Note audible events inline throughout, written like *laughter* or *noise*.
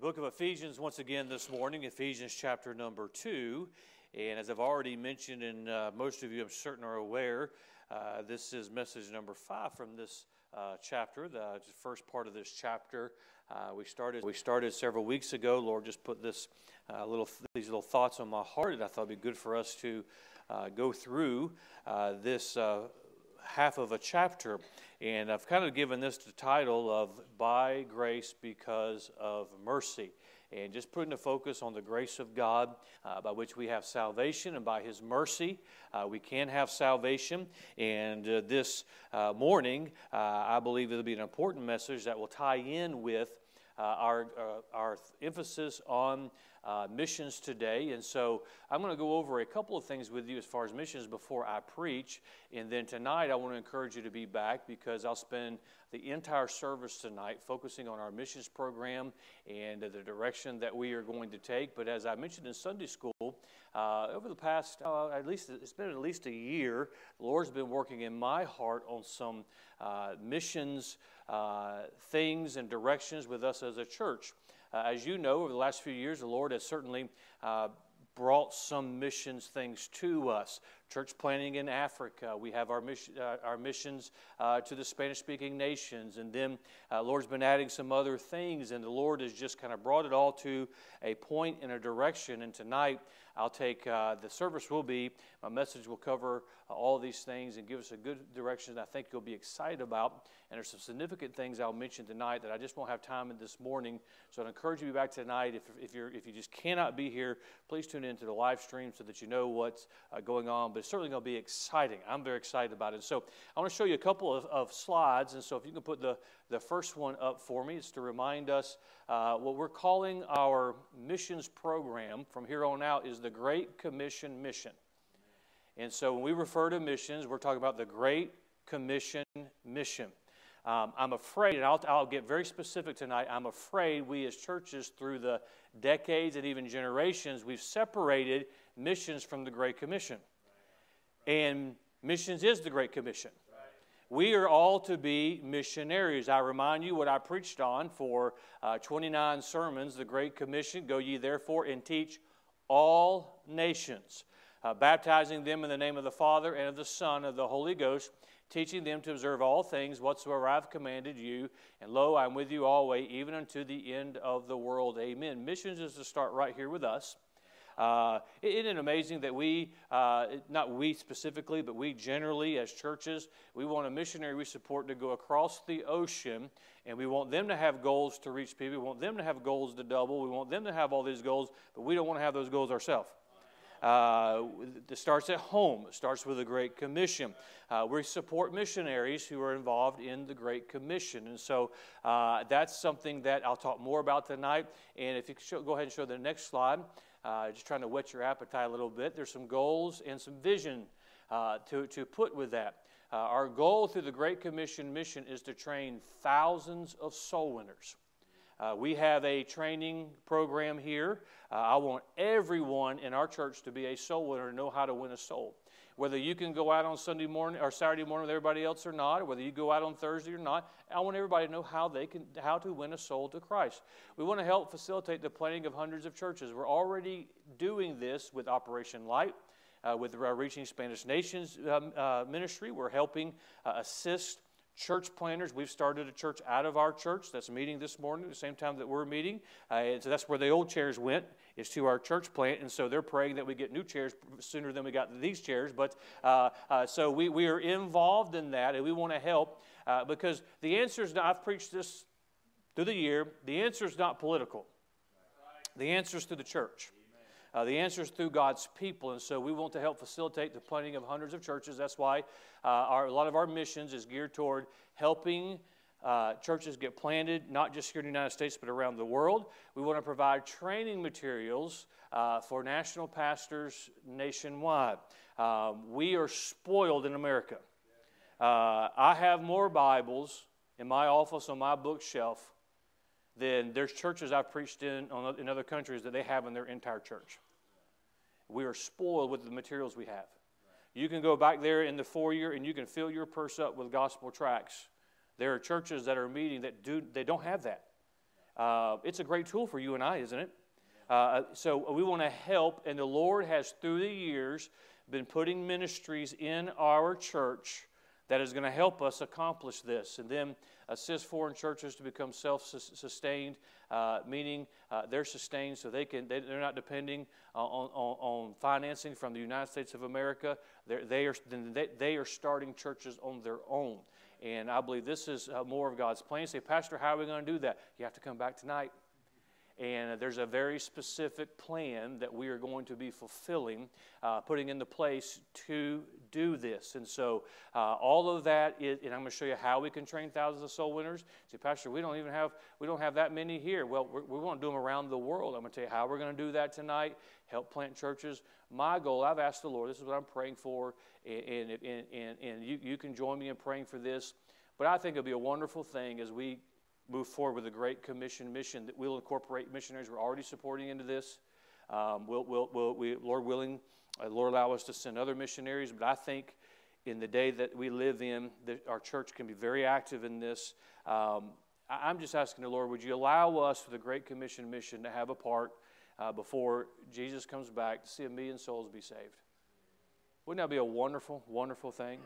The book of Ephesians, once again this morning, Ephesians chapter number two. And as I've already mentioned, and uh, most of you I'm certain are aware, uh, this is message number five from this uh, chapter, the first part of this chapter. Uh, we started we started several weeks ago. Lord just put this uh, little these little thoughts on my heart, and I thought it'd be good for us to uh, go through this half of a chapter. And I've kind of given this the title of By Grace Because of Mercy. And just putting the focus on the grace of God uh, by which we have salvation, and by His mercy, uh, we can have salvation. And uh, this uh, morning, uh, I believe it'll be an important message that will tie in with uh, our, our emphasis on uh, missions today. And so I'm going to go over a couple of things with you as far as missions before I preach. And then tonight, I want to encourage you to be back because I'll spend the entire service tonight focusing on our missions program and the direction that we are going to take. But as I mentioned in Sunday school, uh, over the past, uh, at least, it's been at least a year, the Lord's been working in my heart on some uh, missions uh, things and directions with us as a church. Uh, as you know, over the last few years, the Lord has certainly uh, brought some missions things to us. Church planting in Africa. We have our, uh, our missions uh, to the Spanish speaking nations. And then uh, Lord's been adding some other things. And the Lord has just kind of brought it all to a point and a direction. And tonight, I'll take uh, the service will be, my message will cover uh, all these things and give us a good direction that I think you'll be excited about. And there's some significant things I'll mention tonight that I just won't have time in this morning. So I'd encourage you to be back tonight. If, if, you're, if you just cannot be here, please tune in to the live stream so that you know what's uh, going on. But it's certainly going to be exciting. I'm very excited about it. So I want to show you a couple of, of slides. And so if you can put the, the first one up for me, it's to remind us uh, what we're calling our missions program from here on out is the Great Commission Mission. And so when we refer to missions, we're talking about the Great Commission Mission. Um, I'm afraid, and I'll, I'll, get very specific tonight, I'm afraid we as churches through the decades and even generations, we've separated missions from the Great Commission. And missions is the Great Commission. We are all to be missionaries. I remind you what I preached on for uh, 29 sermons, the Great Commission. Go ye therefore and teach all nations, uh, baptizing them in the name of the Father and of the Son and of the Holy Ghost, teaching them to observe all things whatsoever I have commanded you. And lo, I'm with you always, even unto the end of the world. Amen. Missions is to start right here with us. Uh, isn't it amazing that we, uh, not we specifically, but we generally as churches, we want a missionary we support to go across the ocean and we want them to have goals to reach people. We want them to have goals to double. We want them to have all these goals, but we don't want to have those goals ourselves. Uh, it starts at home. It starts with the Great Commission. Uh, we support missionaries who are involved in the Great Commission. And so uh, that's something that I'll talk more about tonight. And if you show, go ahead and show the next slide, uh, just trying to whet your appetite a little bit. There's some goals and some vision uh, to, to put with that. Uh, our goal through the Great Commission mission is to train thousands of soul winners. Uh, we have a training program here. Uh, I want everyone in our church to be a soul winner and know how to win a soul. Whether you can go out on Sunday morning or Saturday morning with everybody else or not, or whether you go out on Thursday or not, I want everybody to know how they can how to win a soul to Christ. We want to help facilitate the planning of hundreds of churches. We're already doing this with Operation Light. Uh, with our Reaching Spanish Nations um, uh, ministry, we're helping uh, assist church planners. We've started a church out of our church that's meeting this morning at the same time that we're meeting. Uh, and so that's where the old chairs went, is to our church plant. And so they're praying that we get new chairs sooner than we got these chairs. But uh, uh, so we, we are involved in that and we want to help uh, because the answer is not, I've preached this through the year, the answer is not political. The answer is to the church. Uh, the answer is through God's people, and so we want to help facilitate the planting of hundreds of churches. That's why uh, our, a lot of our missions is geared toward helping uh, churches get planted, not just here in the United States, but around the world. We want to provide training materials uh, for national pastors nationwide. Um, we are spoiled in America. Uh, I have more Bibles in my office on my bookshelf than there's churches I've preached in in other countries that they have in their entire church. We are spoiled with the materials we have. You can go back there in the foyer and you can fill your purse up with gospel tracts. There are churches that are meeting that do they don't have that. uh, it's a great tool for you and I, isn't it? Uh, so we want to help, and the Lord has, through the years, been putting ministries in our church that is going to help us accomplish this. And then assist foreign churches to become self-sustained uh, meaning uh, they're sustained so they can they, are not depending on, on, on, financing from the united states of america. They're, they are, they, they are starting churches on their own. And i believe this is uh, more of god's plan. Say pastor how are we going to do that? You have to come back tonight. And there's a very specific plan that we are going to be fulfilling, uh, putting into place to do this. And so, uh, all of that, is, and I'm going to show you how we can train thousands of soul winners. Say, Pastor, we don't even have we don't have that many here. Well, we want to do them around the world. I'm going to tell you how we're going to do that tonight. Help plant churches. My goal, I've asked the Lord. This is what I'm praying for, and and and, and you, you can join me in praying for this. But I think it'll be a wonderful thing as we move forward with a Great Commission mission that we'll incorporate missionaries. We're already supporting into this. Um, we'll, we'll, we'll, we, Lord willing, Lord allow us to send other missionaries. But I think in the day that we live in, that our church can be very active in this. Um, I'm just asking the Lord, would you allow us for the Great Commission mission to have a part uh, before Jesus comes back to see a million souls be saved? Wouldn't that be a wonderful, wonderful thing?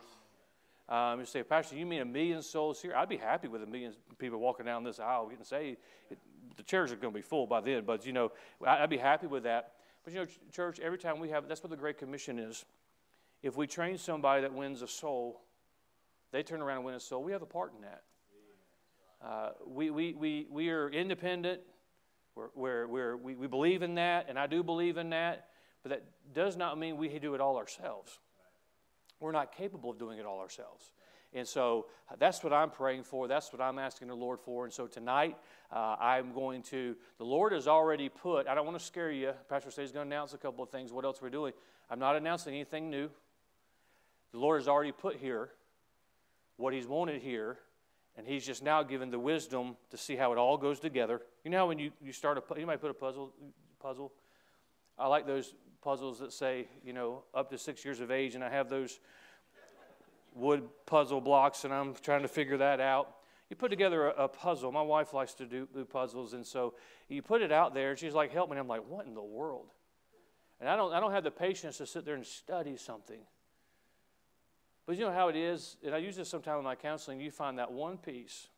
Um, you say, Pastor, you mean a million souls here? I'd be happy with a million people walking down this aisle getting saved. It, the chairs are going to be full by then, but you know, I'd be happy with that. But you know, church, every time we have, that's what the Great Commission is. If we train somebody that wins a soul, they turn around and win a soul. We have a part in that. Uh, we, we, we, we are independent. We're, we're, we're, we, we believe in that, and I do believe in that, but that does not mean we do it all ourselves. We're not capable of doing it all ourselves. And so that's what I'm praying for. That's what I'm asking the Lord for. And so tonight, uh, I'm going to, the Lord has already put, I don't want to scare you. Pastor says he's going to announce a couple of things, what else we're doing. I'm not announcing anything new. The Lord has already put here what he's wanted here, and he's just now given the wisdom to see how it all goes together. You know when you, you start a, might put a puzzle, puzzle. I like those puzzles that say, you know, up to six years of age, and I have those wood puzzle blocks, and I'm trying to figure that out. You put together a, a puzzle. My wife likes to do, do, puzzles, and so you put it out there, and she's like, "Help me!" And I'm like, "What in the world?" And I don't, I don't have the patience to sit there and study something. But you know how it is, and I use this sometimes in my counseling. You find that one piece,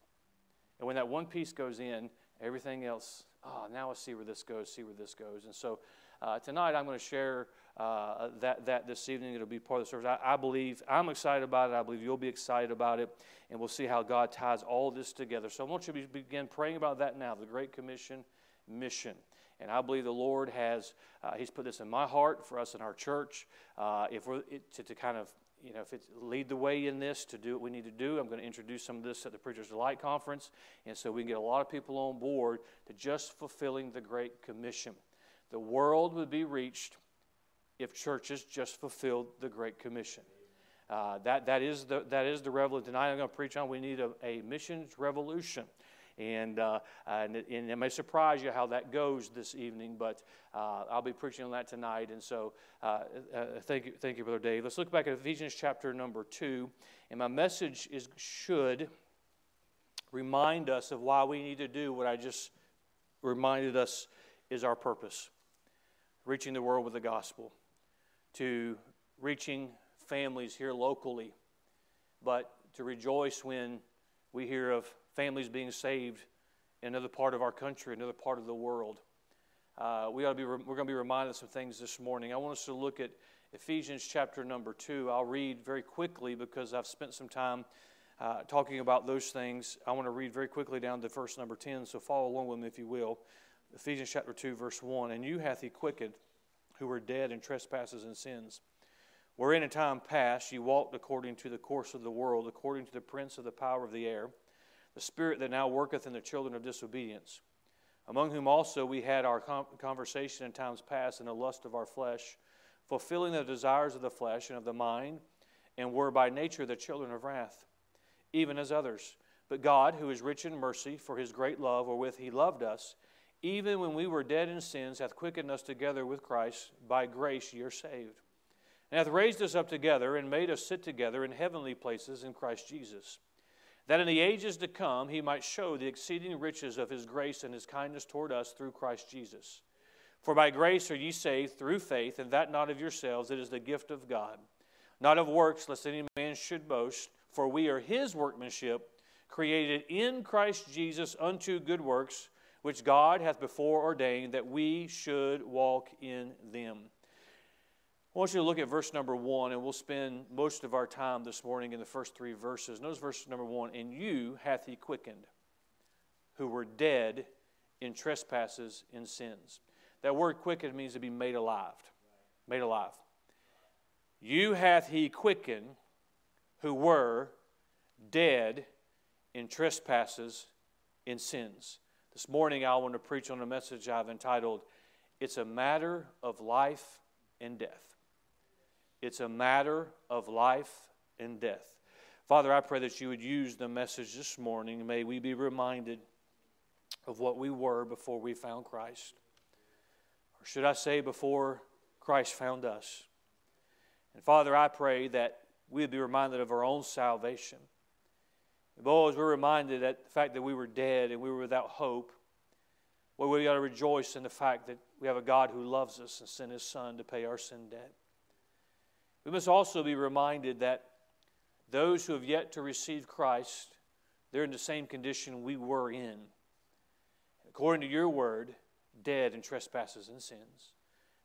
and when that one piece goes in, everything else. Oh, now I see where this goes. See where this goes, and so uh, tonight, I'm going to share uh, that, that this evening. It'll be part of the service. I, I, believe I'm excited about it. I believe you'll be excited about it. And we'll see how God ties all this together. So I want you to begin praying about that now the Great Commission mission. And I believe the Lord has, uh, He's put this in my heart for us in our church. Uh, if we're it, to, to kind of you know, if it's lead the way in this to do what we need to do, I'm going to introduce some of this at the Preacher's Delight Conference, and so we can get a lot of people on board to just fulfilling the Great Commission. The world would be reached if churches just fulfilled the Great Commission. Uh, that, that, is the, that is the revelation. Tonight I'm going to preach on we need a, a missions revolution. And, uh, and, it, and, it, may surprise you how that goes this evening, but uh, I'll be preaching on that tonight. And so uh, uh, thank, you, thank you, Brother Dave. Let's look back at Ephesians chapter number 2. And my message is should remind us of why we need to do what I just reminded us is our purpose reaching the world with the gospel, to reaching families here locally, but to rejoice when we hear of families being saved in another part of our country, another part of the world. Uh, we ought to be, we're going to be reminded of some things this morning. I want us to look at Ephesians chapter number two. I'll read very quickly because I've spent some time uh, talking about those things. I want to read very quickly down to verse number 10, so follow along with me if you will. Ephesians chapter 2, verse 1. And you hath he quickened who were dead in trespasses and sins, wherein in time past you walked according to the course of the world, according to the prince of the power of the air, the spirit that now worketh in the children of disobedience, among whom also we had our conversation in times past in the lust of our flesh, fulfilling the desires of the flesh and of the mind, and were by nature the children of wrath, even as others. But God, who is rich in mercy, for his great love wherewith he loved us, even when we were dead in sins, hath quickened us together with Christ. By grace ye are saved. And hath raised us up together and made us sit together in heavenly places in Christ Jesus. that in the ages to come he might show the exceeding riches of his grace and his kindness toward us through Christ Jesus. For by grace are ye saved through faith, and that not of yourselves, it is the gift of God, not of works, lest any man should boast. For we are his workmanship, created in Christ Jesus unto good works, which God hath before ordained that we should walk in them. I want you to look at verse number one, and we'll spend most of our time this morning in the first three verses. Notice verse number one And you hath he quickened, who were dead in trespasses and sins. That word quickened means to be made alive. Made alive. You hath he quickened, who were dead in trespasses in sins. This morning I want to preach on a message I've entitled, It's a Matter of Life and Death. It's a matter of life and death. Father, I pray that you would use the message this morning. May we be reminded of what we were before we found Christ. Or should I say, before Christ found us. And Father, I pray that we would be reminded of our own salvation. And oh, as we're reminded that the fact that we were dead and we were without hope, well, we ought to rejoice in the fact that we have a God who loves us and sent his Son to pay our sin debt. We must also be reminded that those who have yet to receive Christ, they're in the same condition we were in. According to your word, dead in trespasses and sins.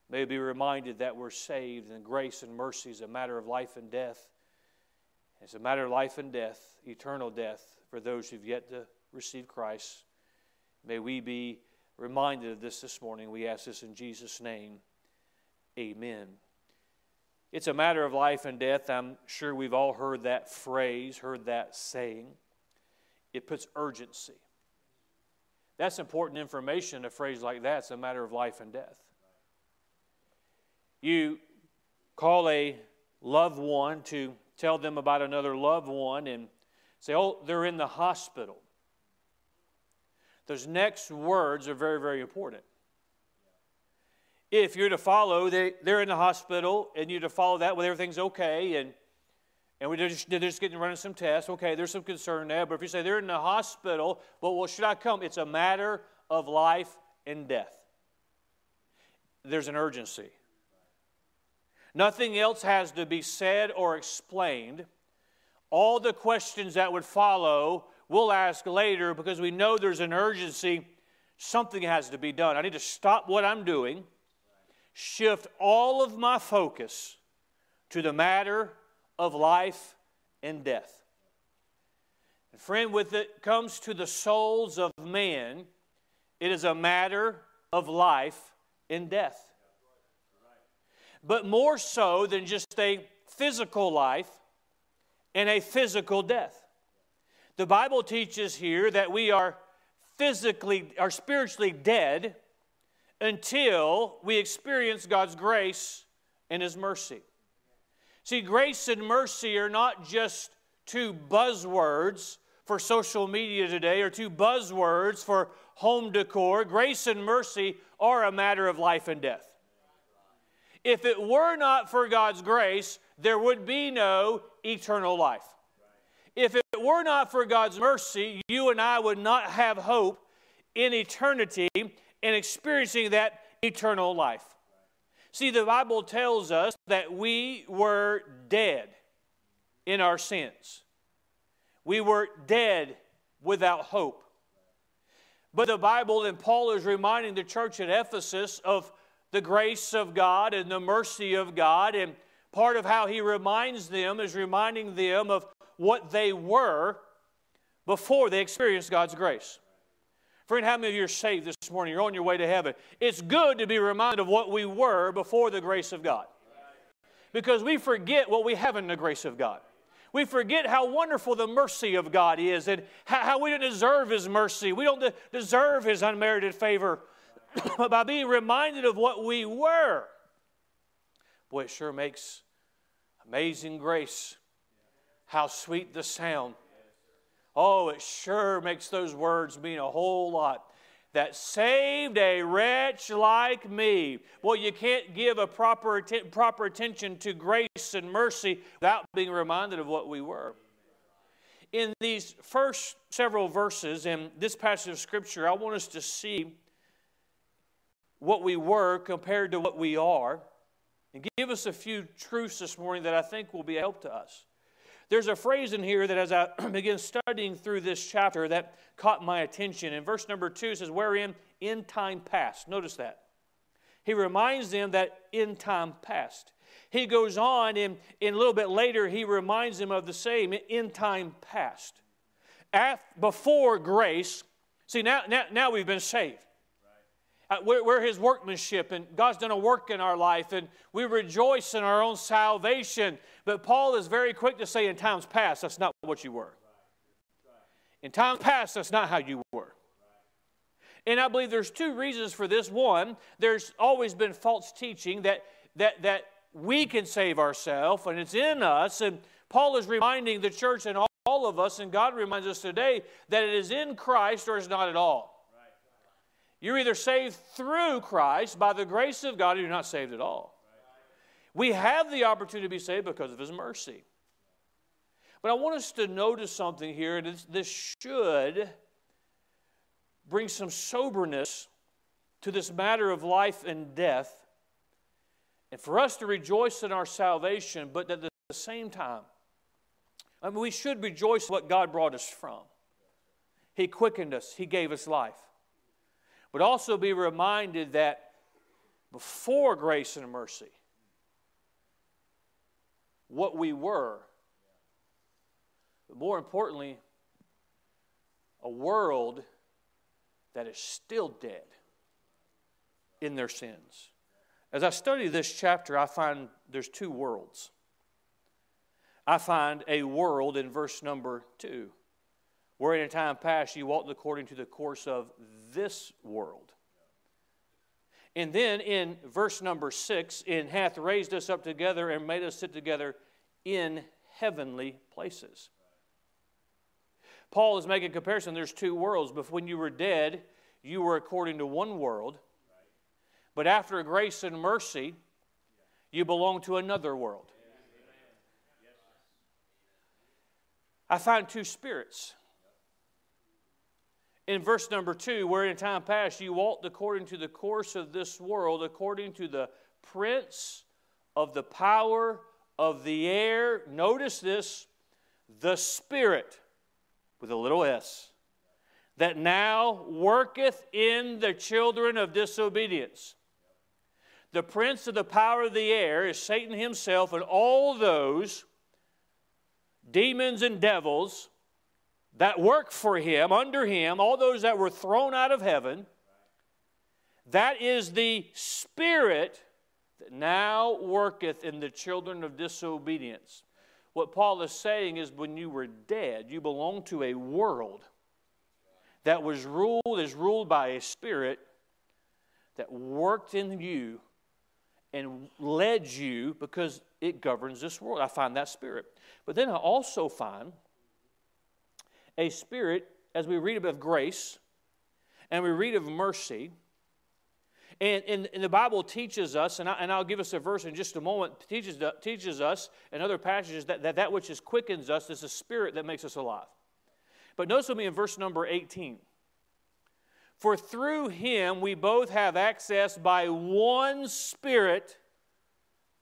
May we be reminded that we're saved and grace and mercy is a matter of life and death. It's a matter of life and death, eternal death, for those who've yet to receive Christ. May we be reminded of this this morning. We ask this in Jesus' name. Amen. It's a matter of life and death. I'm sure we've all heard that phrase, heard that saying. It puts urgency. That's important information, a phrase like that. It's a matter of life and death. You call a loved one to tell them about another loved one and say, oh, they're in the hospital. Those next words are very, very important if you're to follow, they, they're in the hospital, and you're to follow that when everything's okay, and, and we're just, they're just getting running some tests. Okay, there's some concern there. But if you say they're in the hospital, well, well, should I come? It's a matter of life and death. There's an urgency. Nothing else has to be said or explained. All the questions that would follow, we'll ask later because we know there's an urgency. Something has to be done. I need to stop what I'm doing shift all of my focus to the matter of life and death. And friend, with it comes to the souls of men, it is a matter of life and death. But more so than just a physical life and a physical death. The Bible teaches here that we are physically, are spiritually dead until we experience God's grace and His mercy. See, grace and mercy are not just two buzzwords for social media today or two buzzwords for home decor. Grace and mercy are a matter of life and death. If it were not for God's grace, there would be no eternal life. If it were not for God's mercy, you and I would not have hope in eternity and experiencing that eternal life. See, the Bible tells us that we were dead in our sins. We were dead without hope. But the Bible and Paul is reminding the church at Ephesus of the grace of God and the mercy of God. And part of how he reminds them is reminding them of what they were before they experienced God's grace. Friend, how many of you are saved this morning? You're on your way to heaven. It's good to be reminded of what we were before the grace of God. Because we forget what we have in the grace of God. We forget how wonderful the mercy of God is and how we don't deserve His mercy. We don't deserve His unmerited favor. *coughs* but by being reminded of what we were, boy, it sure makes amazing grace. How sweet the sound Oh, it sure makes those words mean a whole lot. That saved a wretch like me. Well, you can't give a proper, proper attention to grace and mercy without being reminded of what we were. in these first several verses in this passage of Scripture, I want us to see what we were compared to what we are and give us a few truths this morning that I think will be a help to us. There's a phrase in here that as I *clears throat* begin studying through this chapter that caught my attention. In verse number two, says, Wherein in time past. Notice that. He reminds them that in time past. He goes on, and, and a little bit later, he reminds them of the same in time past. At, before grace, see, now, now, now we've been saved. Uh, we're, we're, his workmanship, and God's done a work in our life, and we rejoice in our own salvation. But Paul is very quick to say, in times past, that's not what you were. In times past, that's not how you were. And I believe there's two reasons for this. One, there's always been false teaching that, that, that we can save ourselves, and it's in us. And Paul is reminding the church and all, all of us, and God reminds us today, that it is in Christ or it's not at all. You're either saved through Christ by the grace of God, or you're not saved at all. We have the opportunity to be saved because of His mercy. But I want us to notice something here. This, this should bring some soberness to this matter of life and death, and for us to rejoice in our salvation, but at the same time, I mean, we should rejoice what God brought us from. He quickened us, He gave us life but also be reminded that before grace and mercy, what we were, but more importantly, a world that is still dead in their sins. As I study this chapter, I find there's two worlds. I find a world in verse number two where in a time past you walked according to the course of this world. And then in verse number six, in hath raised us up together and made us sit together in heavenly places. Paul is making a comparison. There's two worlds. But when you were dead, you were according to one world. But after grace and mercy, you belong to another world. I find two spirits in verse number two, where in time past you walked according to the course of this world, according to the prince of the power of the air. Notice this the Spirit, with a little s, that now worketh in the children of disobedience. The prince of the power of the air is Satan himself and all those demons and devils that work for him, under him, all those that were thrown out of heaven, that is the Spirit that now worketh in the children of disobedience. What Paul is saying is when you were dead, you belonged to a world that was ruled, is ruled by a spirit that worked in you and led you because it governs this world. I find that spirit. But then I also find a spirit, as we read of grace and we read of mercy, and, and, and, the Bible teaches us, and, I, will give us a verse in just a moment, teaches, teaches us in other passages that, that that which is quickens us is a spirit that makes us alive. But notice with me in verse number 18. For through him we both have access by one Spirit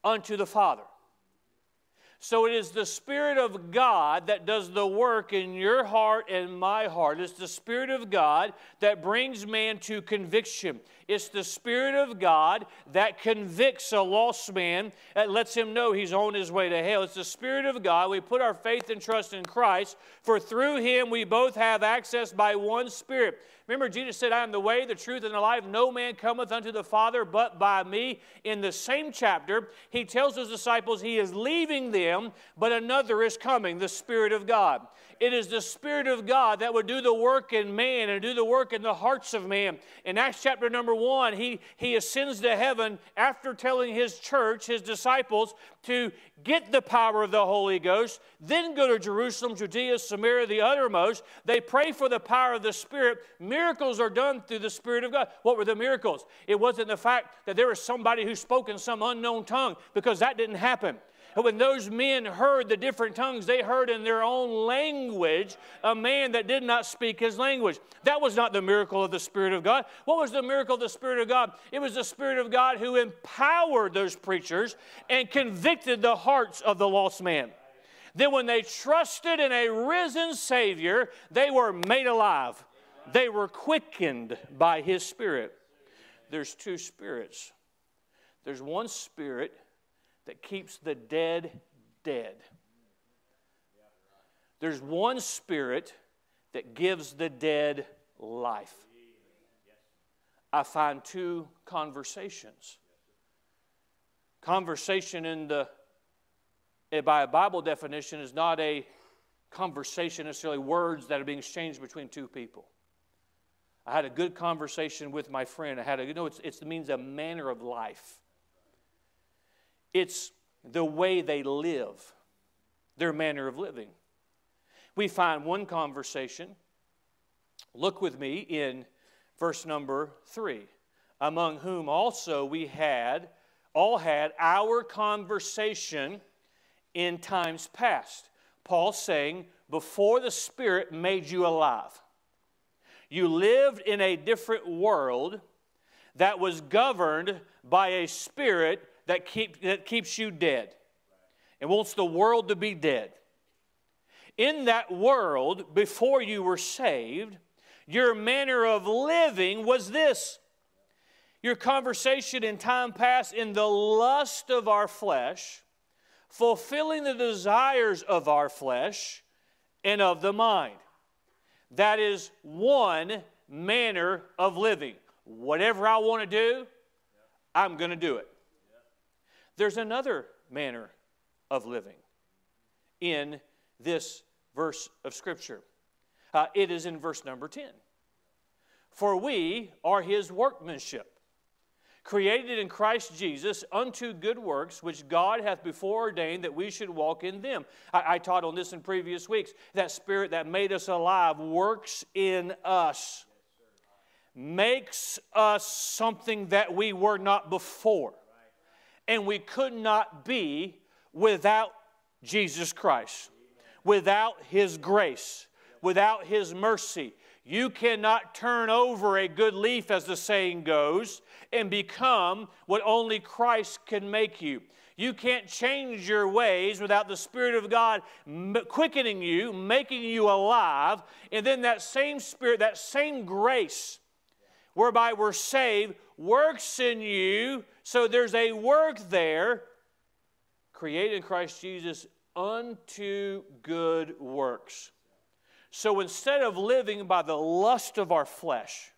unto the Father. So it is the Spirit of God that does the work in your heart and my heart. It's the Spirit of God that brings man to conviction. It's the Spirit of God that convicts a lost man, that lets him know he's on his way to hell. It's the Spirit of God. We put our faith and trust in Christ, for through him we both have access by one Spirit. Remember, Jesus said, I am the way, the truth, and the life. No man cometh unto the Father but by me. In the same chapter, he tells his disciples he is leaving them, but another is coming, the Spirit of God. It is the Spirit of God that would do the work in man and do the work in the hearts of man. In Acts chapter number one, he, he ascends to heaven after telling his church, his disciples, to get the power of the Holy Ghost, then go to Jerusalem, Judea, Samaria, the uttermost. They pray for the power of the Spirit. Miracles are done through the Spirit of God. What were the miracles? It wasn't the fact that there was somebody who spoke in some unknown tongue, because that didn't happen. When those men heard the different tongues, they heard in their own language a man that did not speak his language. That was not the miracle of the Spirit of God. What was the miracle of the Spirit of God? It was the Spirit of God who empowered those preachers and convicted the hearts of the lost man. Then, when they trusted in a risen Savior, they were made alive. They were quickened by His Spirit. There's two spirits. There's one spirit that keeps the dead dead. There's one spirit that gives the dead life. I find two conversations. Conversation in the eh, by a Bible definition is not a conversation necessarily words that are being exchanged between two people. I had a good conversation with my friend. I had a you know it's, it's it means a manner of life. It's the way they live, their manner of living. We find one conversation. Look with me in verse number three. Among whom also we had, all had our conversation in times past. Paul saying, before the Spirit made you alive, you lived in a different world that was governed by a spirit that, keep, that keeps you dead and wants the world to be dead. In that world, before you were saved, your manner of living was this. Your conversation in time past in the lust of our flesh, fulfilling the desires of our flesh and of the mind. That is one manner of living. Whatever I want to do, I'm going to do it. There's another manner of living in this verse of Scripture. Uh, it is in verse number 10. For we are his workmanship, created in Christ Jesus unto good works, which God hath before ordained that we should walk in them. I, I taught on this in previous weeks. That spirit that made us alive works in us, makes us something that we were not before and we could not be without Jesus Christ, without His grace, without His mercy. You cannot turn over a good leaf, as the saying goes, and become what only Christ can make you. You can't change your ways without the Spirit of God quickening you, making you alive, and then that same Spirit, that same grace whereby we're saved, works in you so there's a work there created in Christ Jesus unto good works. So instead of living by the lust of our flesh,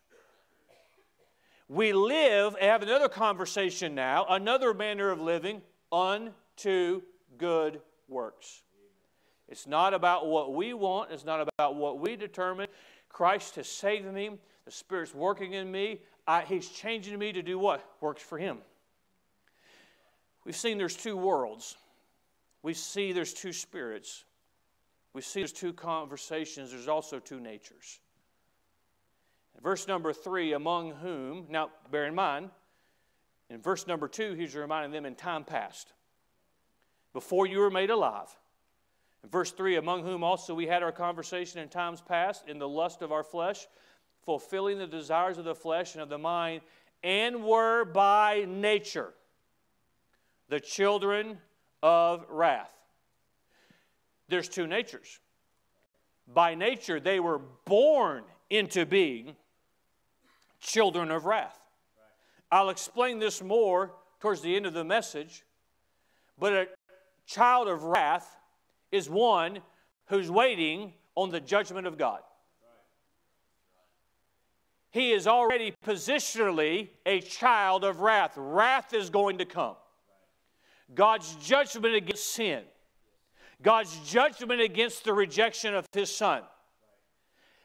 we live and have another conversation now, another manner of living unto good works. It's not about what we want, it's not about what we determine. Christ has saved me, the Spirit's working in me. I, he's changing me to do what? Works for Him. We've seen there's two worlds. We see there's two spirits. We see there's two conversations. There's also two natures. Verse number three, among whom, now bear in mind, in verse number two, he's reminding them in time past, before you were made alive. In verse 3, among whom also we had our conversation in times past, in the lust of our flesh, fulfilling the desires of the flesh and of the mind, and were by nature the children of wrath. There's two natures. By nature, they were born into being children of wrath. I'll explain this more towards the end of the message, but a child of wrath is one who's waiting on the judgment of God. He is already positionally a child of wrath. Wrath is going to come. God's judgment against sin, God's judgment against the rejection of His Son.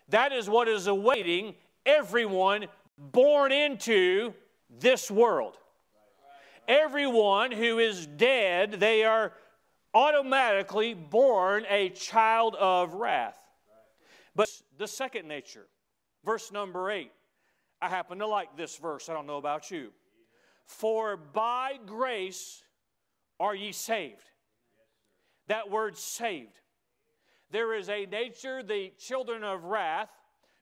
That is what is awaiting everyone born into this world. Everyone who is dead, they are automatically born a child of wrath. But the second nature, verse number eight, I happen to like this verse. I don't know about you. For by grace are ye saved. That word saved. There is a nature, the children of wrath,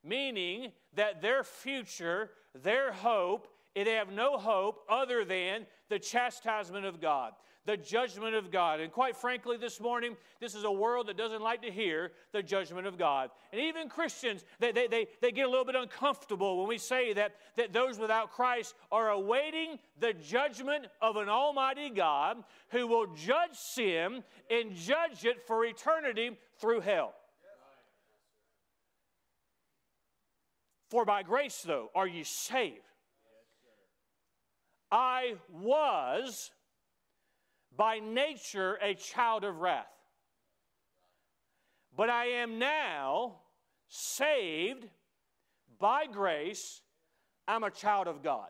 meaning that their future, their hope, they have no hope other than the chastisement of God, the judgment of God. And quite frankly, this morning, this is a world that doesn't like to hear the judgment of God. And even Christians, they, they, they, they get a little bit uncomfortable when we say that, that those without Christ are awaiting the judgment of an almighty God who will judge sin and judge it for eternity through hell. For by grace, though, are you saved I was by nature a child of wrath. But I am now saved by grace. I'm a child of God.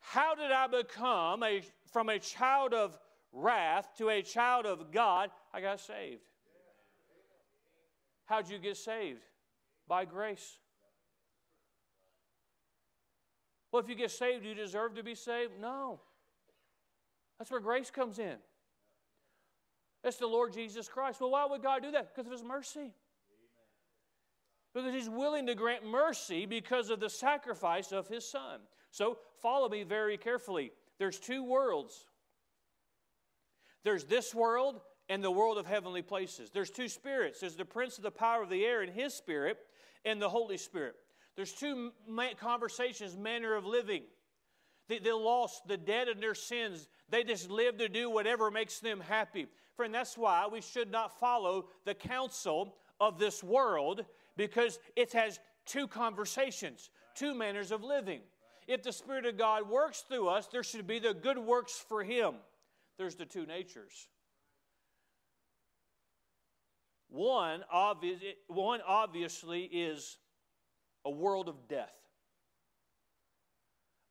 How did I become a, from a child of wrath to a child of God? I got saved. How'd you get saved? By grace. Well, if you get saved, you deserve to be saved? No. That's where grace comes in. That's the Lord Jesus Christ. Well, why would God do that? Because of His mercy. Because He's willing to grant mercy because of the sacrifice of His Son. So, follow me very carefully. There's two worlds there's this world and the world of heavenly places. There's two spirits there's the prince of the power of the air and His spirit, and the Holy Spirit. There's two conversations, manner of living. The, the lost, the dead in their sins, they just live to do whatever makes them happy. Friend, that's why we should not follow the counsel of this world because it has two conversations, two manners of living. If the Spirit of God works through us, there should be the good works for Him. There's the two natures. One, obvious, one obviously is a world of death,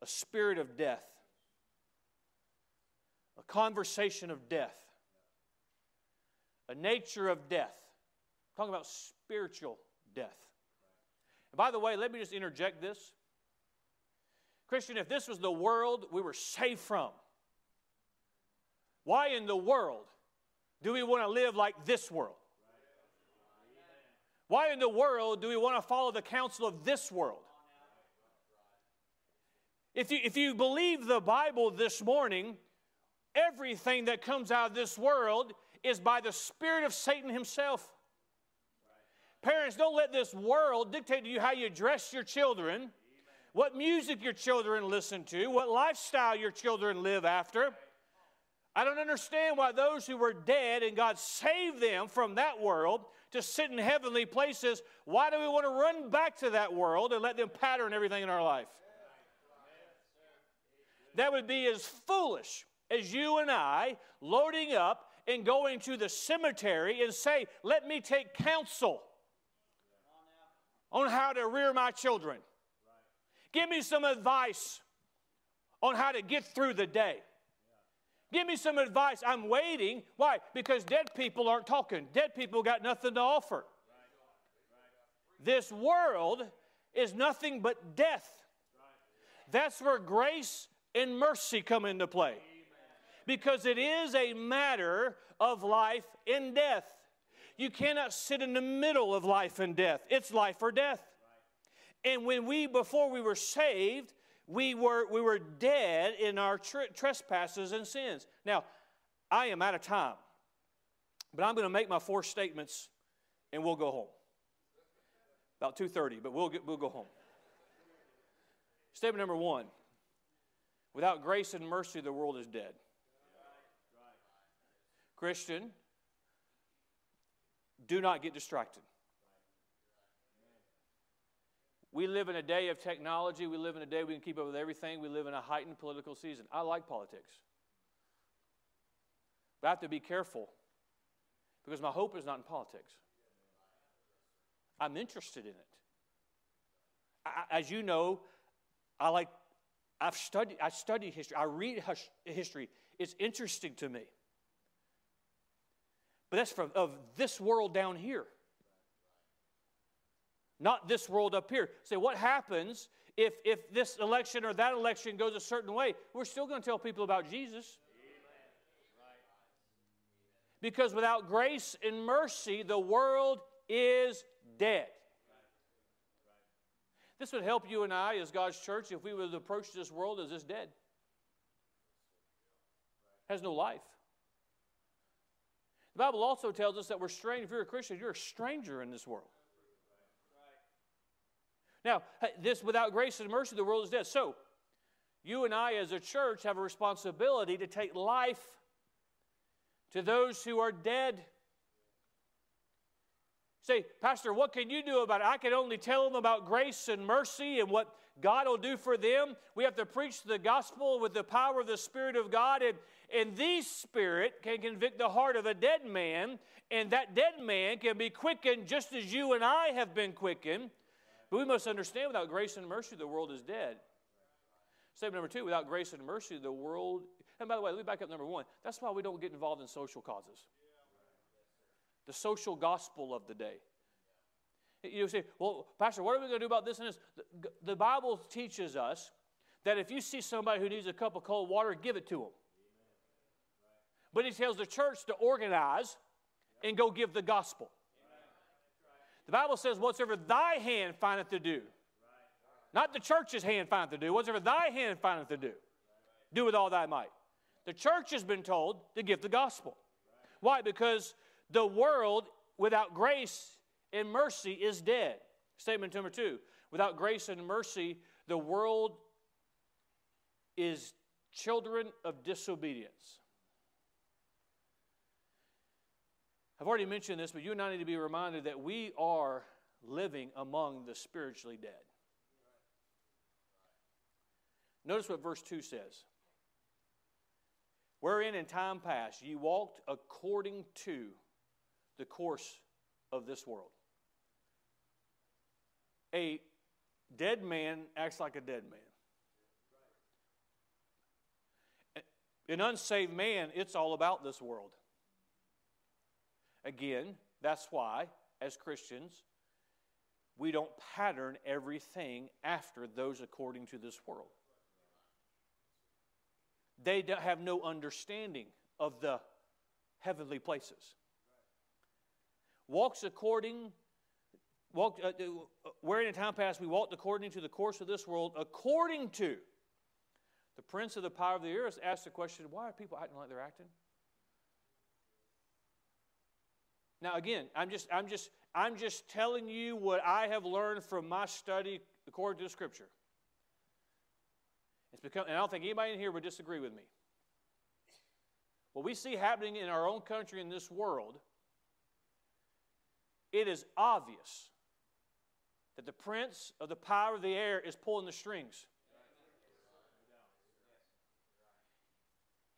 a spirit of death, a conversation of death, a nature of death. I'm talking about spiritual death. And by the way, let me just interject this. Christian, if this was the world we were saved from, why in the world do we want to live like this world? Why in the world do we want to follow the counsel of this world? If you, if you believe the Bible this morning, everything that comes out of this world is by the spirit of Satan himself. Parents, don't let this world dictate to you how you dress your children, what music your children listen to, what lifestyle your children live after. I don't understand why those who were dead and God saved them from that world to sit in heavenly places, why do we want to run back to that world and let them pattern everything in our life? That would be as foolish as you and I loading up and going to the cemetery and say, Let me take counsel on how to rear my children. Give me some advice on how to get through the day. Give me some advice. I'm waiting. Why? Because dead people aren't talking. Dead people got nothing to offer. This world is nothing but death. That's where grace and mercy come into play. Because it is a matter of life and death. You cannot sit in the middle of life and death. It's life or death. And when we, before we were saved, we were, we were dead in our tr- trespasses and sins. Now, I am out of time, but I'm going to make my four statements and we'll go home. About 2.30, but we'll, get, we'll go home. Statement number one without grace and mercy, the world is dead. Christian, do not get distracted. We live in a day of technology. We live in a day we can keep up with everything. We live in a heightened political season. I like politics. But I have to be careful because my hope is not in politics. I'm interested in it. I, as you know, I like, I've studied, I study history. I read history. It's interesting to me. But that's from of this world down here not this world up here. Say, what happens if, if this election or that election goes a certain way? We're still going to tell people about Jesus. Because without grace and mercy, the world is dead. This would help you and I, as God's church, if we would approach this world as this dead. Has no life. The Bible also tells us that we're strange. If you're a Christian, you're a stranger in this world. Now, this without grace and mercy, the world is dead. So, you and I, as a church, have a responsibility to take life to those who are dead. Say, Pastor, what can you do about it? I can only tell them about grace and mercy and what God will do for them. We have to preach the gospel with the power of the Spirit of God, and, and the Spirit can convict the heart of a dead man, and that dead man can be quickened just as you and I have been quickened. But we must understand without grace and mercy, the world is dead. Statement number two without grace and mercy, the world. And by the way, let me back up number one. That's why we don't get involved in social causes. The social gospel of the day. You say, well, Pastor, what are we going to do about this and this? The, Bible teaches us that if you see somebody who needs a cup of cold water, give it to them. But he tells the church to organize and go give the gospel. The Bible says, Whatsoever thy hand findeth to do, not the church's hand findeth to do, whatsoever thy hand findeth to do, do with all thy might. The church has been told to give the gospel. Why? Because the world without grace and mercy is dead. Statement number two without grace and mercy, the world is children of disobedience. I've already mentioned this, but you and I need to be reminded that we are living among the spiritually dead. Notice what verse 2 says. Wherein in time past ye walked according to the course of this world. A dead man acts like a dead man. An unsaved man, it's all about this world. Again, that's why, as Christians, we don't pattern everything after those according to this world. They have no understanding of the heavenly places. Walks according, walked, uh, uh wherein in time past we walked according to the course of this world, according to the prince of the power of the air, asked the question, why are people acting like they're acting? Now again, I'm just I'm just I'm just telling you what I have learned from my study according to the scripture. It's become, and I don't think anybody in here would disagree with me. What we see happening in our own country in this world, it is obvious that the prince of the power of the air is pulling the strings.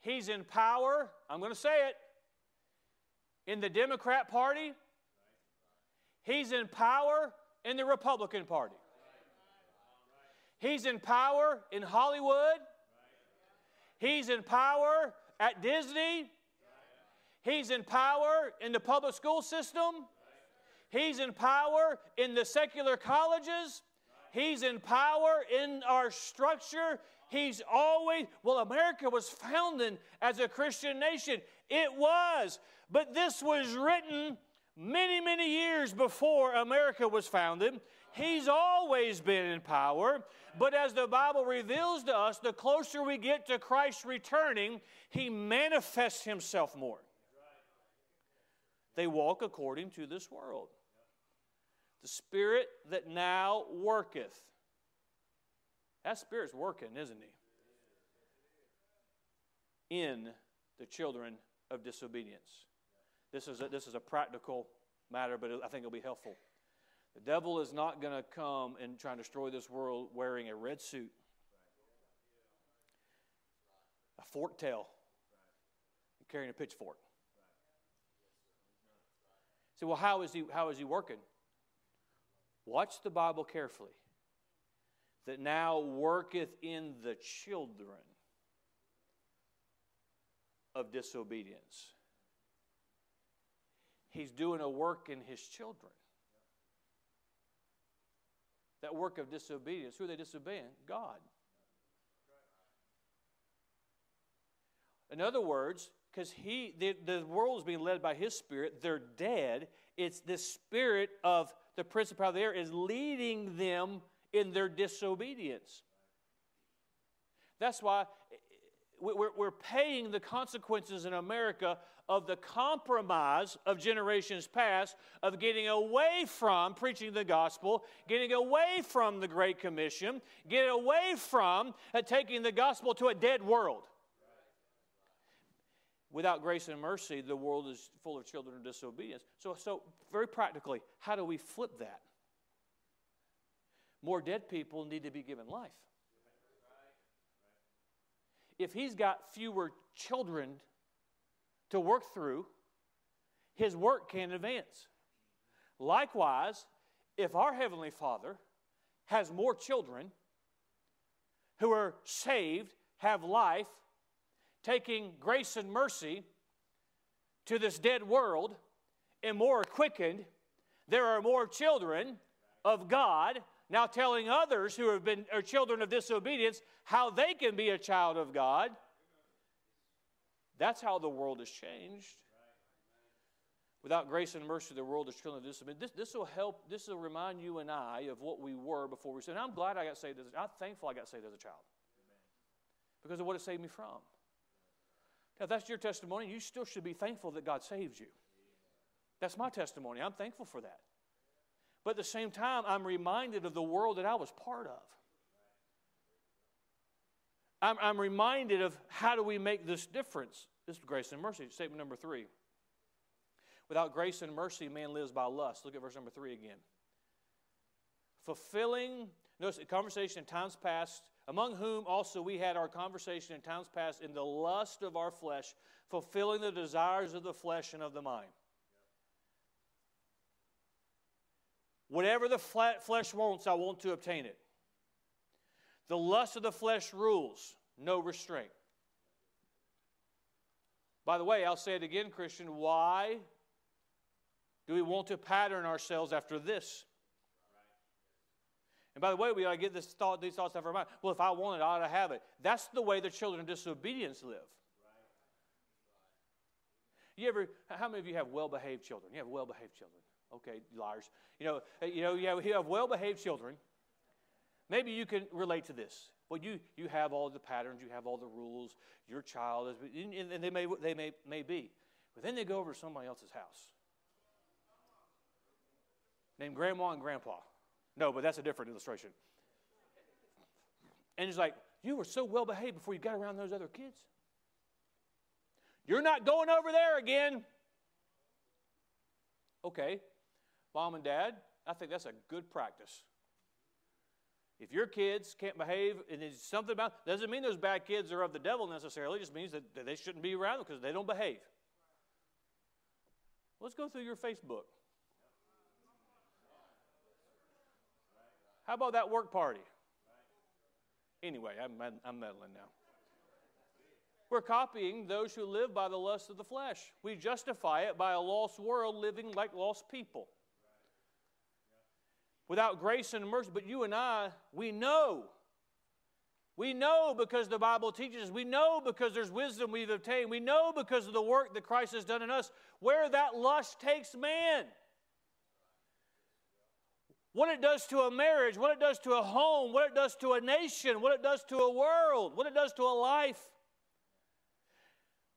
He's in power. I'm going to say it in the Democrat Party, he's in power in the Republican Party. He's in power in Hollywood. He's in power at Disney. He's in power in the public school system. He's in power in the secular colleges. He's in power in our structure. He's always, well, America was founded as a Christian nation. It was. But this was written many, many years before America was founded. He's always been in power. But as the Bible reveals to us, the closer we get to Christ returning, he manifests himself more. They walk according to this world. The spirit that now worketh. That spirit's working, isn't he? In the children of disobedience. This is a, this is a practical matter, but I think it'll be helpful. The devil is not going to come and try and destroy this world wearing a red suit, a fork tail, and carrying a pitchfork. Say, well, how is he, how is he working? Watch the Bible carefully. That now worketh in the children of disobedience. He's doing a work in his children. That work of disobedience. Who are they disobeying? God. In other words, because he the, the world is being led by his spirit. They're dead. It's the spirit of the principality of the air is leading them in their disobedience. That's why we're paying the consequences in America of the compromise of generations past of getting away from preaching the gospel, getting away from the Great Commission, getting away from uh, taking the gospel to a dead world. Without grace and mercy, the world is full of children of disobedience. So, so very practically, how do we flip that? More dead people need to be given life if he's got fewer children to work through, his work can advance. Likewise, if our Heavenly Father has more children who are saved, have life, taking grace and mercy to this dead world, and more quickened, there are more children of God now telling others who have been are children of disobedience how they can be a child of God. That's how the world has changed. Without grace and mercy, the world is children of disobedience. This, this will help, this will remind you and I of what we were before we said. I'm glad I got saved as a I'm thankful I got saved as a child. Because of what it saved me from. Now, that's your testimony, you still should be thankful that God saved you. That's my testimony. I'm thankful for that. But at the same time, I'm reminded of the world that I was part of. I'm, I'm reminded of how do we make this difference? This is grace and mercy. Statement number three. Without grace and mercy, man lives by lust. Look at verse number three again. Fulfilling, notice, conversation in times past, among whom also we had our conversation in times past in the lust of our flesh, fulfilling the desires of the flesh and of the mind. Whatever the flesh wants, I want to obtain it. The lust of the flesh rules, no restraint. By the way, I'll say it again, Christian. Why do we want to pattern ourselves after this? And by the way, we ought to get this thought, these thoughts out of our mind. Well, if I want it, I ought to have it. That's the way the children of disobedience live. You ever? How many of you have well-behaved children? You have well-behaved children. Okay, liars. You know, uh, you know, you have, you have well-behaved children. Maybe you can relate to this. Well, you, you have all the patterns, you have all the rules. Your child is, and they may they may may be, but then they go over to somebody else's house, named Grandma and Grandpa. No, but that's a different illustration. And he's like you were so well behaved before you got around those other kids. You're not going over there again. Okay, Mom and dad, I think that's a good practice. If your kids can't behave and there's something about doesn't mean those bad kids are of the devil necessarily, it just means that they shouldn't be around them because they don't behave. Let's go through your Facebook. How about that work party? Anyway, I'm, I'm meddling now. We're copying those who live by the lust of the flesh. We justify it by a lost world living like lost people without grace and mercy. But you and I, we know. We know because the Bible teaches. We know because there's wisdom we've obtained. We know because of the work that Christ has done in us where that lust takes man. What it does to a marriage, what it does to a home, what it does to a nation, what it does to a world, what it does to a life.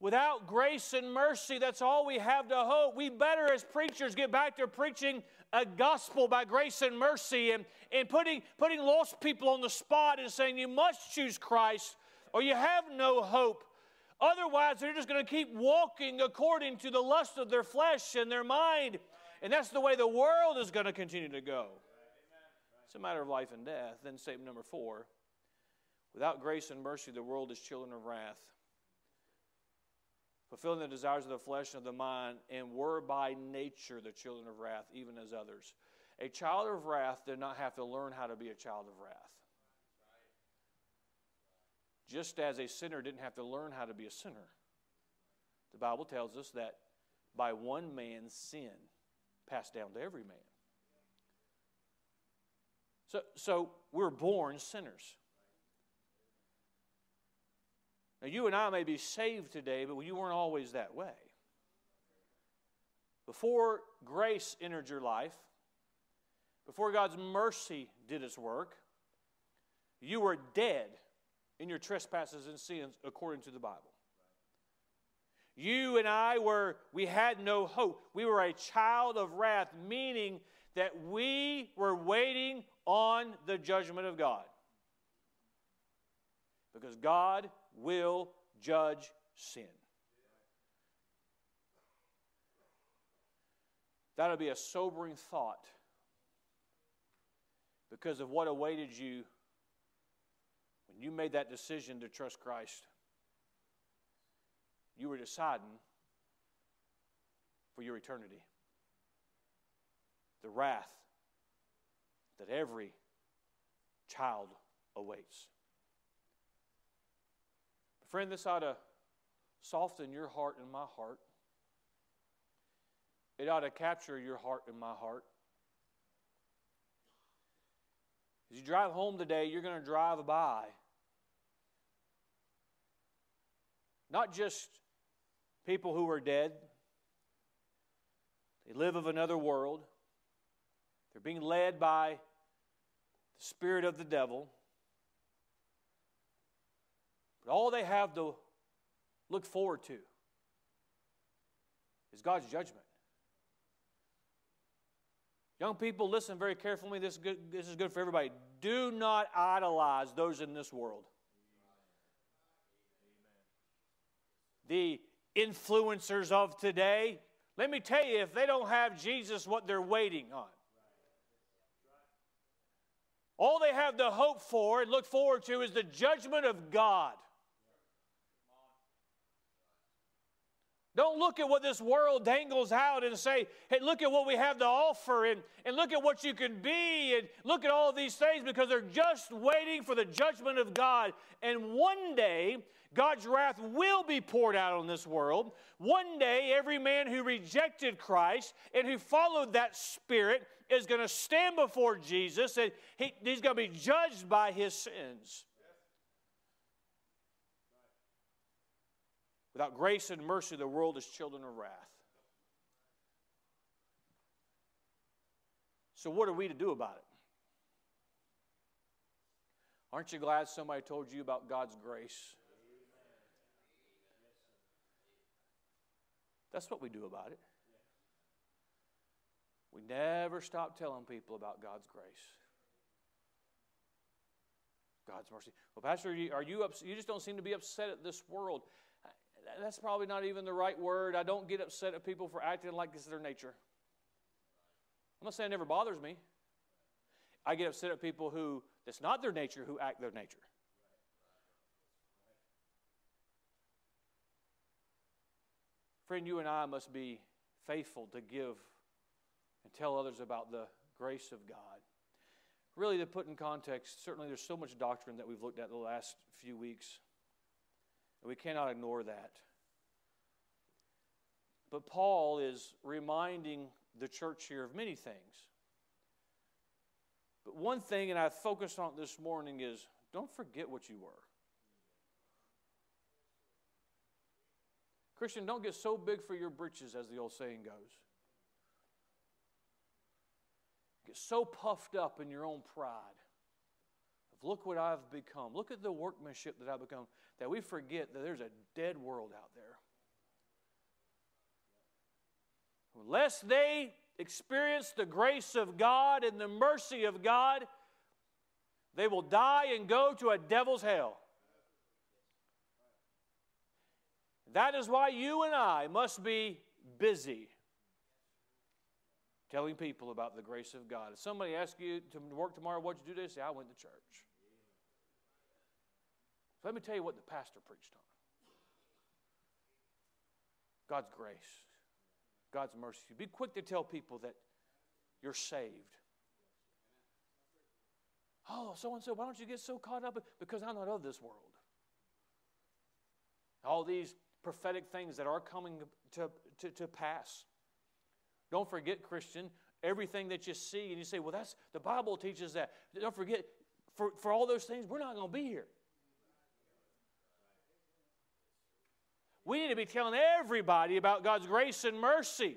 Without grace and mercy, that's all we have to hope. We better, as preachers, get back to preaching a gospel by grace and mercy and, and putting, putting lost people on the spot and saying, You must choose Christ or you have no hope. Otherwise, they're just going to keep walking according to the lust of their flesh and their mind. And that's the way the world is going to continue to go. It's a matter of life and death. Then, statement number four without grace and mercy, the world is children of wrath fulfilling the desires of the flesh and of the mind, and were by nature the children of wrath, even as others. A child of wrath did not have to learn how to be a child of wrath. Just as a sinner didn't have to learn how to be a sinner. The Bible tells us that by one man's sin passed down to every man. So, so we're born sinners. Now, you and I may be saved today, but you weren't always that way. Before grace entered your life, before God's mercy did its work, you were dead in your trespasses and sins according to the Bible. You and I were, we had no hope. We were a child of wrath, meaning that we were waiting on the judgment of God. Because God will judge sin. That'll be a sobering thought because of what awaited you when you made that decision to trust Christ. You were deciding for your eternity. The wrath that every child awaits. Friend, this ought to soften your heart and my heart. It ought to capture your heart and my heart. As you drive home today, you're going to drive by not just people who are dead, they live of another world, they're being led by spirit of the devil. But all they have to look forward to is God's judgment. Young people, listen very carefully. This is, good, this is good for everybody. Do not idolize those in this world. The influencers of today, let me tell you, if they don't have Jesus, what they're waiting on. All they have to hope for and look forward to is the judgment of God. Don't look at what this world dangles out and say, hey, look at what we have to offer and, and look at what you can be and look at all these things because they're just waiting for the judgment of God. And one day, God's wrath will be poured out on this world. One day, every man who rejected Christ and who followed that spirit is going to stand before Jesus and he, he's going to be judged by his sins. Without grace and mercy, the world is children of wrath. So, what are we to do about it? Aren't you glad somebody told you about God's grace? That's what we do about it. We never stop telling people about God's grace. God's mercy. Well, Pastor, are you, are you, you just don't seem to be upset at this world that's probably not even the right word. I don't get upset at people for acting like this is their nature. I'm not saying it never bothers me. I get upset at people who, that's not their nature, who act their nature. Friend, you and I must be faithful to give and tell others about the grace of God. Really, to put in context, certainly there's so much doctrine that we've looked at the last few weeks. And we cannot ignore that. But Paul is reminding the church here of many things. But one thing, and I focused on this morning, is don't forget what you were. Christian, don't get so big for your britches, as the old saying goes. Get so puffed up in your own pride Look what I've become. Look at the workmanship that I've become. That we forget that there's a dead world out there. Unless they experience the grace of God and the mercy of God, they will die and go to a devil's hell. That is why you and I must be busy telling people about the grace of God. If somebody asks you to work tomorrow, what'd you do today? Say, I went to church. Let me tell you what the pastor preached on God's grace, God's mercy. Be quick to tell people that you're saved. Oh, so and so, why don't you get so caught up? Because I'm not of this world. All these prophetic things that are coming to, to, to pass. Don't forget, Christian, everything that you see, and you say, well, that's the Bible teaches that. Don't forget, for, for all those things, we're not going to be here. We need to be telling everybody about God's grace and mercy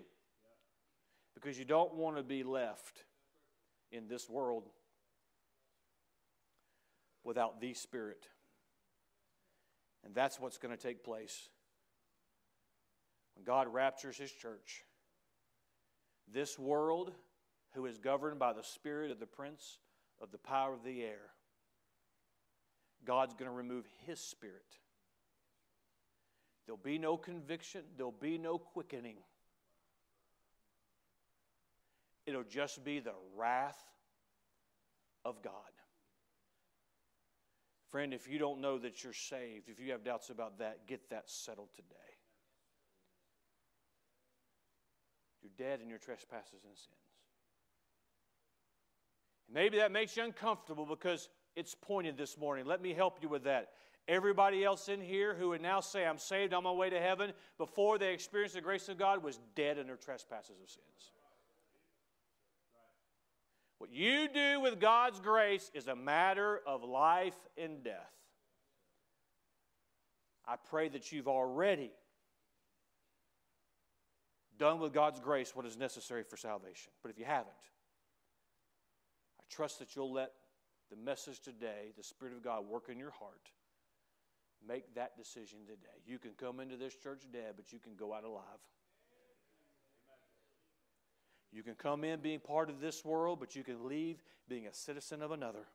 because you don't want to be left in this world without the Spirit. And that's what's going to take place when God raptures His church. This world, who is governed by the spirit of the prince of the power of the air, God's going to remove His spirit. There'll be no conviction, there'll be no quickening. It'll just be the wrath of God. Friend, if you don't know that you're saved, if you have doubts about that, get that settled today. You're dead in your trespasses and sins. Maybe that makes you uncomfortable because it's pointed this morning. Let me help you with that. Everybody else in here who would now say, I'm saved on my way to heaven, before they experienced the grace of God, was dead in their trespasses of sins. What you do with God's grace is a matter of life and death. I pray that you've already done with God's grace what is necessary for salvation. But if you haven't, I trust that you'll let the message today, the Spirit of God, work in your heart Make that decision today. You can come into this church dead, but you can go out alive. You can come in being part of this world, but you can leave being a citizen of another.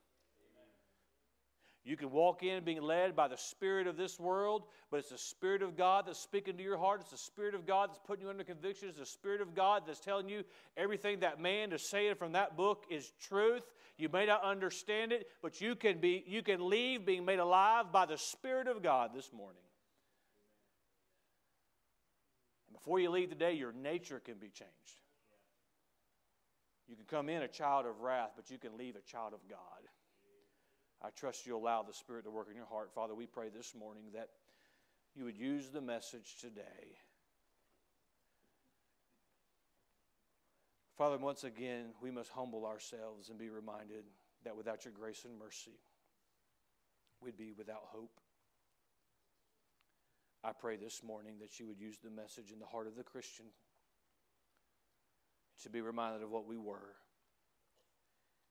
You can walk in being led by the spirit of this world, but it's the Spirit of God that's speaking to your heart. It's the Spirit of God that's putting you under conviction. It's the Spirit of God that's telling you everything that man is saying from that book is truth. You may not understand it, but you can be you can leave being made alive by the Spirit of God this morning. And before you leave today, your nature can be changed. You can come in a child of wrath, but you can leave a child of God. I trust you allow the Spirit to work in your heart. Father, we pray this morning that you would use the message today. Father, once again, we must humble ourselves and be reminded that without your grace and mercy, we'd be without hope. I pray this morning that you would use the message in the heart of the Christian to be reminded of what we were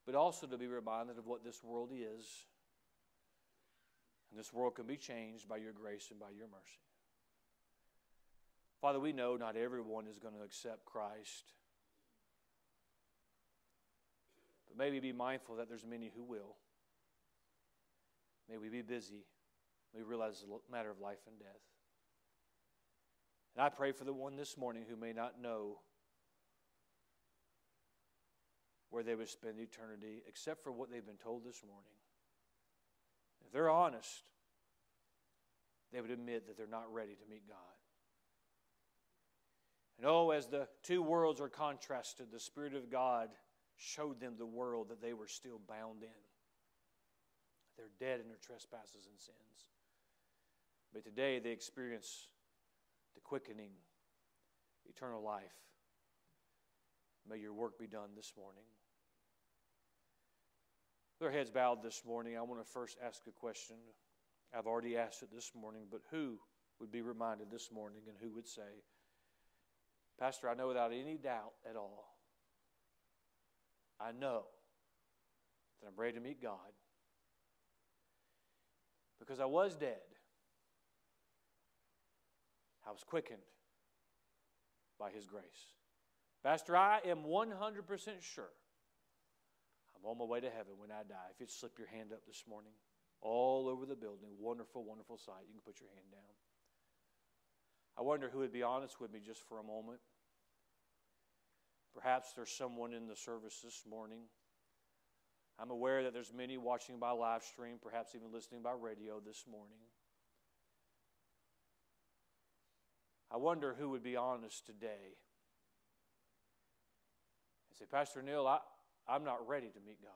but also to be reminded of what this world is. And this world can be changed by your grace and by your mercy. Father, we know not everyone is going to accept Christ. But may we be mindful that there's many who will. May we be busy. May we realize it's a matter of life and death. And I pray for the one this morning who may not know where they would spend eternity except for what they've been told this morning. If they're honest, they would admit that they're not ready to meet God. And oh, as the two worlds are contrasted, the Spirit of God showed them the world that they were still bound in. They're dead in their trespasses and sins. But today they experience the quickening, eternal life. May your work be done this morning. Their heads bowed this morning. I want to first ask a question. I've already asked it this morning, but who would be reminded this morning and who would say, Pastor, I know without any doubt at all, I know that I'm ready to meet God because I was dead. I was quickened by His grace. Pastor, I am 100% sure I'm on my way to heaven when I die. If you'd slip your hand up this morning, all over the building, wonderful, wonderful sight. You can put your hand down. I wonder who would be honest with me just for a moment. Perhaps there's someone in the service this morning. I'm aware that there's many watching by live stream, perhaps even listening by radio this morning. I wonder who would be honest today and say, Pastor Neal, I, I'm not ready to meet God.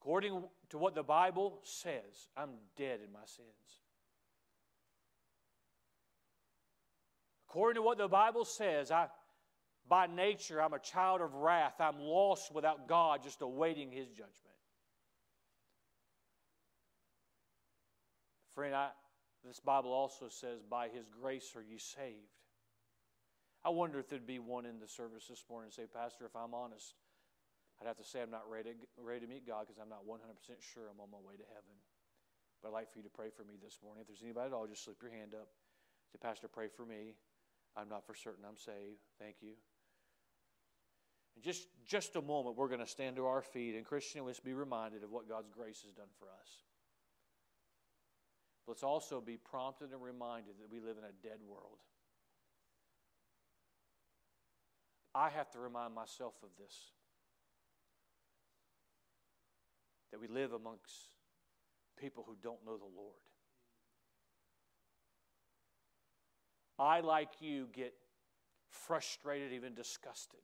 According to what the Bible says, I'm dead in my sins. According to what the Bible says, I, by nature, I'm a child of wrath. I'm lost without God, just awaiting His judgment. Friend, I, This Bible also says, By his grace are ye saved. I wonder if there'd be one in the service this morning and say, Pastor, if I'm honest, I'd have to say I'm not ready, ready to meet God because I'm not 100% sure I'm on my way to heaven. But I'd like for you to pray for me this morning. If there's anybody at all, just slip your hand up. Say, Pastor, pray for me. I'm not for certain I'm saved. Thank you. In just, just a moment, we're going to stand to our feet, and Christian, let's be reminded of what God's grace has done for us. Let's also be prompted and reminded that we live in a dead world. I have to remind myself of this that we live amongst people who don't know the Lord. I, like you, get frustrated, even disgusted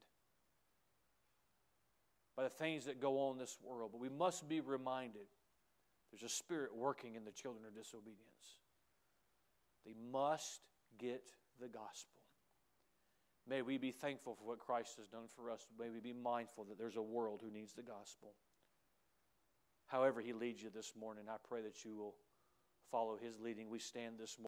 by the things that go on in this world. But we must be reminded there's a spirit working in the children of disobedience. They must get the gospel. May we be thankful for what Christ has done for us. May we be mindful that there's a world who needs the gospel. However, He leads you this morning, I pray that you will follow His leading. We stand this morning.